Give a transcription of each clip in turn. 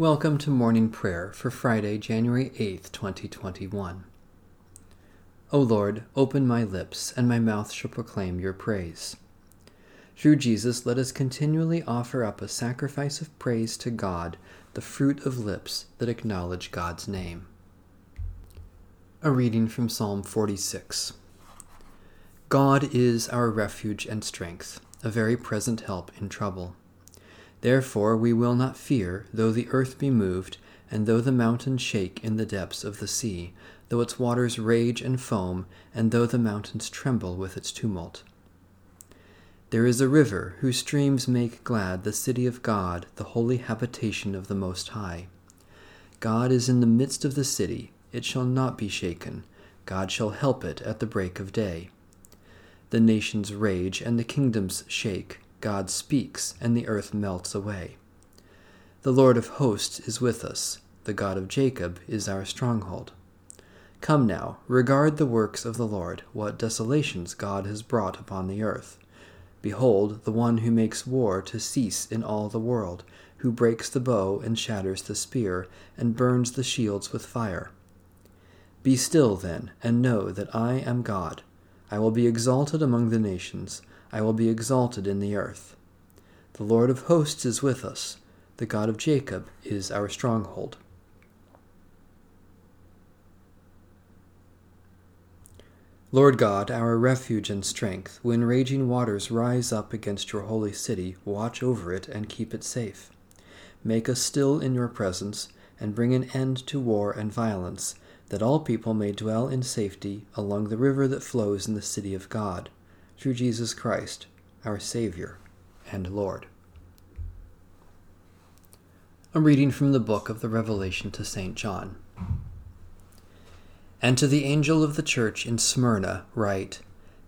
Welcome to morning prayer for Friday, January 8th, 2021. O Lord, open my lips, and my mouth shall proclaim your praise. Through Jesus, let us continually offer up a sacrifice of praise to God, the fruit of lips that acknowledge God's name. A reading from Psalm 46. God is our refuge and strength, a very present help in trouble. Therefore we will not fear, though the earth be moved, and though the mountains shake in the depths of the sea, though its waters rage and foam, and though the mountains tremble with its tumult. There is a river whose streams make glad the city of God, the holy habitation of the Most High. God is in the midst of the city, it shall not be shaken. God shall help it at the break of day. The nations rage and the kingdoms shake. God speaks, and the earth melts away. The Lord of hosts is with us, the God of Jacob is our stronghold. Come now, regard the works of the Lord, what desolations God has brought upon the earth. Behold, the one who makes war to cease in all the world, who breaks the bow and shatters the spear, and burns the shields with fire. Be still, then, and know that I am God. I will be exalted among the nations. I will be exalted in the earth. The Lord of hosts is with us. The God of Jacob is our stronghold. Lord God, our refuge and strength, when raging waters rise up against your holy city, watch over it and keep it safe. Make us still in your presence, and bring an end to war and violence, that all people may dwell in safety along the river that flows in the city of God through Jesus Christ, our Savior and Lord. A reading from the book of the Revelation to St. John. And to the angel of the church in Smyrna write,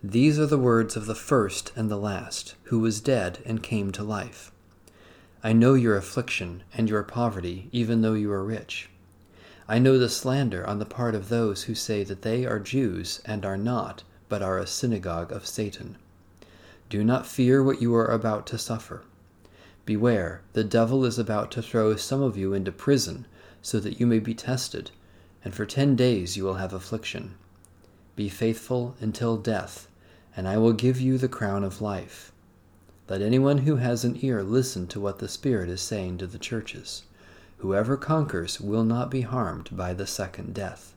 These are the words of the first and the last, who was dead and came to life. I know your affliction and your poverty, even though you are rich. I know the slander on the part of those who say that they are Jews and are not but are a synagogue of Satan. Do not fear what you are about to suffer. Beware, the devil is about to throw some of you into prison, so that you may be tested, and for ten days you will have affliction. Be faithful until death, and I will give you the crown of life. Let anyone who has an ear listen to what the Spirit is saying to the churches. Whoever conquers will not be harmed by the second death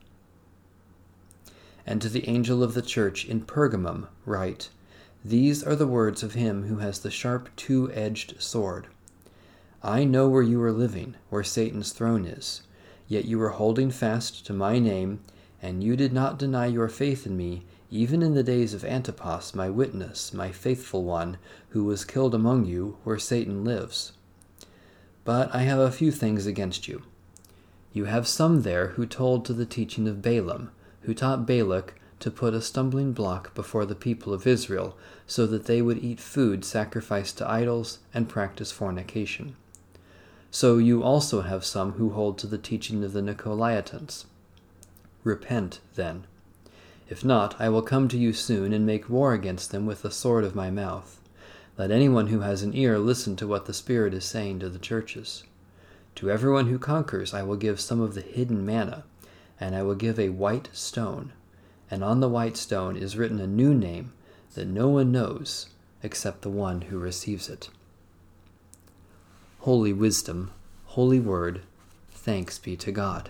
and to the angel of the church in Pergamum write, These are the words of him who has the sharp two edged sword. I know where you are living, where Satan's throne is, yet you are holding fast to my name, and you did not deny your faith in me, even in the days of Antipas, my witness, my faithful one, who was killed among you, where Satan lives. But I have a few things against you. You have some there who told to the teaching of Balaam who taught Balak to put a stumbling block before the people of Israel, so that they would eat food sacrificed to idols and practice fornication. So you also have some who hold to the teaching of the Nicolaitans. Repent, then. If not, I will come to you soon and make war against them with the sword of my mouth. Let anyone who has an ear listen to what the Spirit is saying to the churches. To everyone who conquers, I will give some of the hidden manna and I will give a white stone, and on the white stone is written a new name that no one knows except the one who receives it. Holy Wisdom, Holy Word, thanks be to God.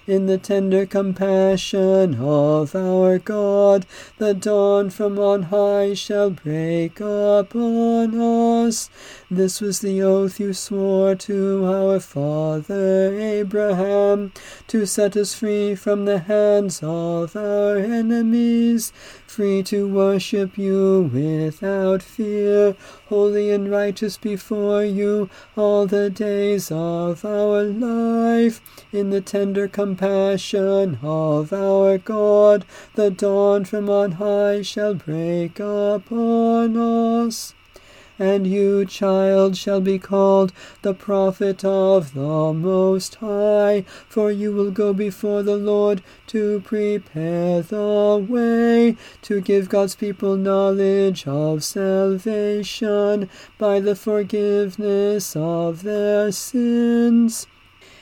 in the tender compassion of our God, the dawn from on high shall break upon us. This was the oath you swore to our father Abraham, to set us free from the hands of our enemies, free to worship you without fear, holy and righteous before you all the days of our life. In the tender compassion of our God, the dawn from on high shall break upon us. And you, child, shall be called the prophet of the Most High, for you will go before the Lord to prepare the way, to give God's people knowledge of salvation by the forgiveness of their sins.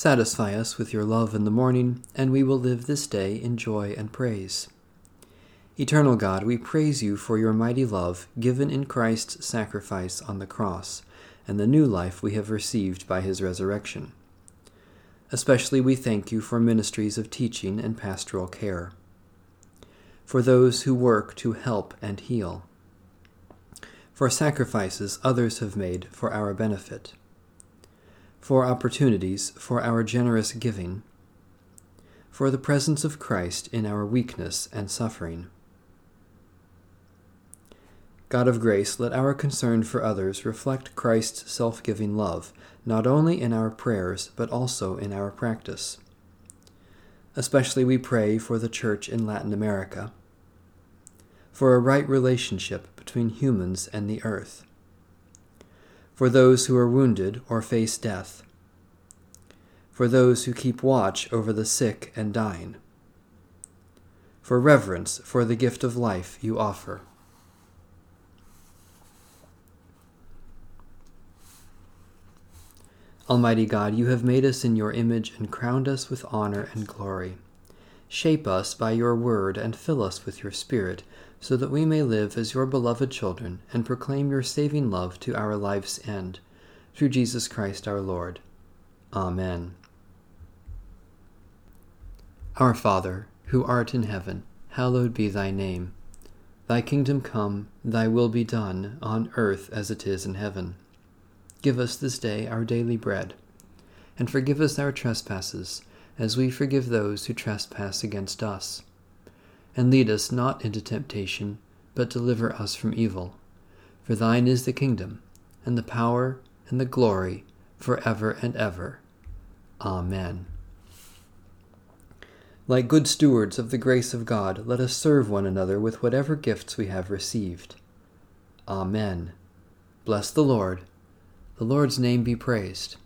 Satisfy us with your love in the morning, and we will live this day in joy and praise. Eternal God, we praise you for your mighty love given in Christ's sacrifice on the cross, and the new life we have received by his resurrection. Especially we thank you for ministries of teaching and pastoral care, for those who work to help and heal, for sacrifices others have made for our benefit for opportunities for our generous giving, for the presence of Christ in our weakness and suffering. God of grace, let our concern for others reflect Christ's self giving love, not only in our prayers, but also in our practice. Especially we pray for the Church in Latin America, for a right relationship between humans and the earth for those who are wounded or face death, for those who keep watch over the sick and dying, for reverence for the gift of life you offer. Almighty God, you have made us in your image and crowned us with honor and glory. Shape us by your word and fill us with your Spirit so that we may live as your beloved children and proclaim your saving love to our life's end. Through Jesus Christ our Lord. Amen. Our Father, who art in heaven, hallowed be thy name. Thy kingdom come, thy will be done, on earth as it is in heaven. Give us this day our daily bread, and forgive us our trespasses, as we forgive those who trespass against us and lead us not into temptation, but deliver us from evil. For thine is the kingdom, and the power, and the glory, for ever and ever. Amen. Like good stewards of the grace of God, let us serve one another with whatever gifts we have received. Amen. Bless the Lord. The Lord's name be praised.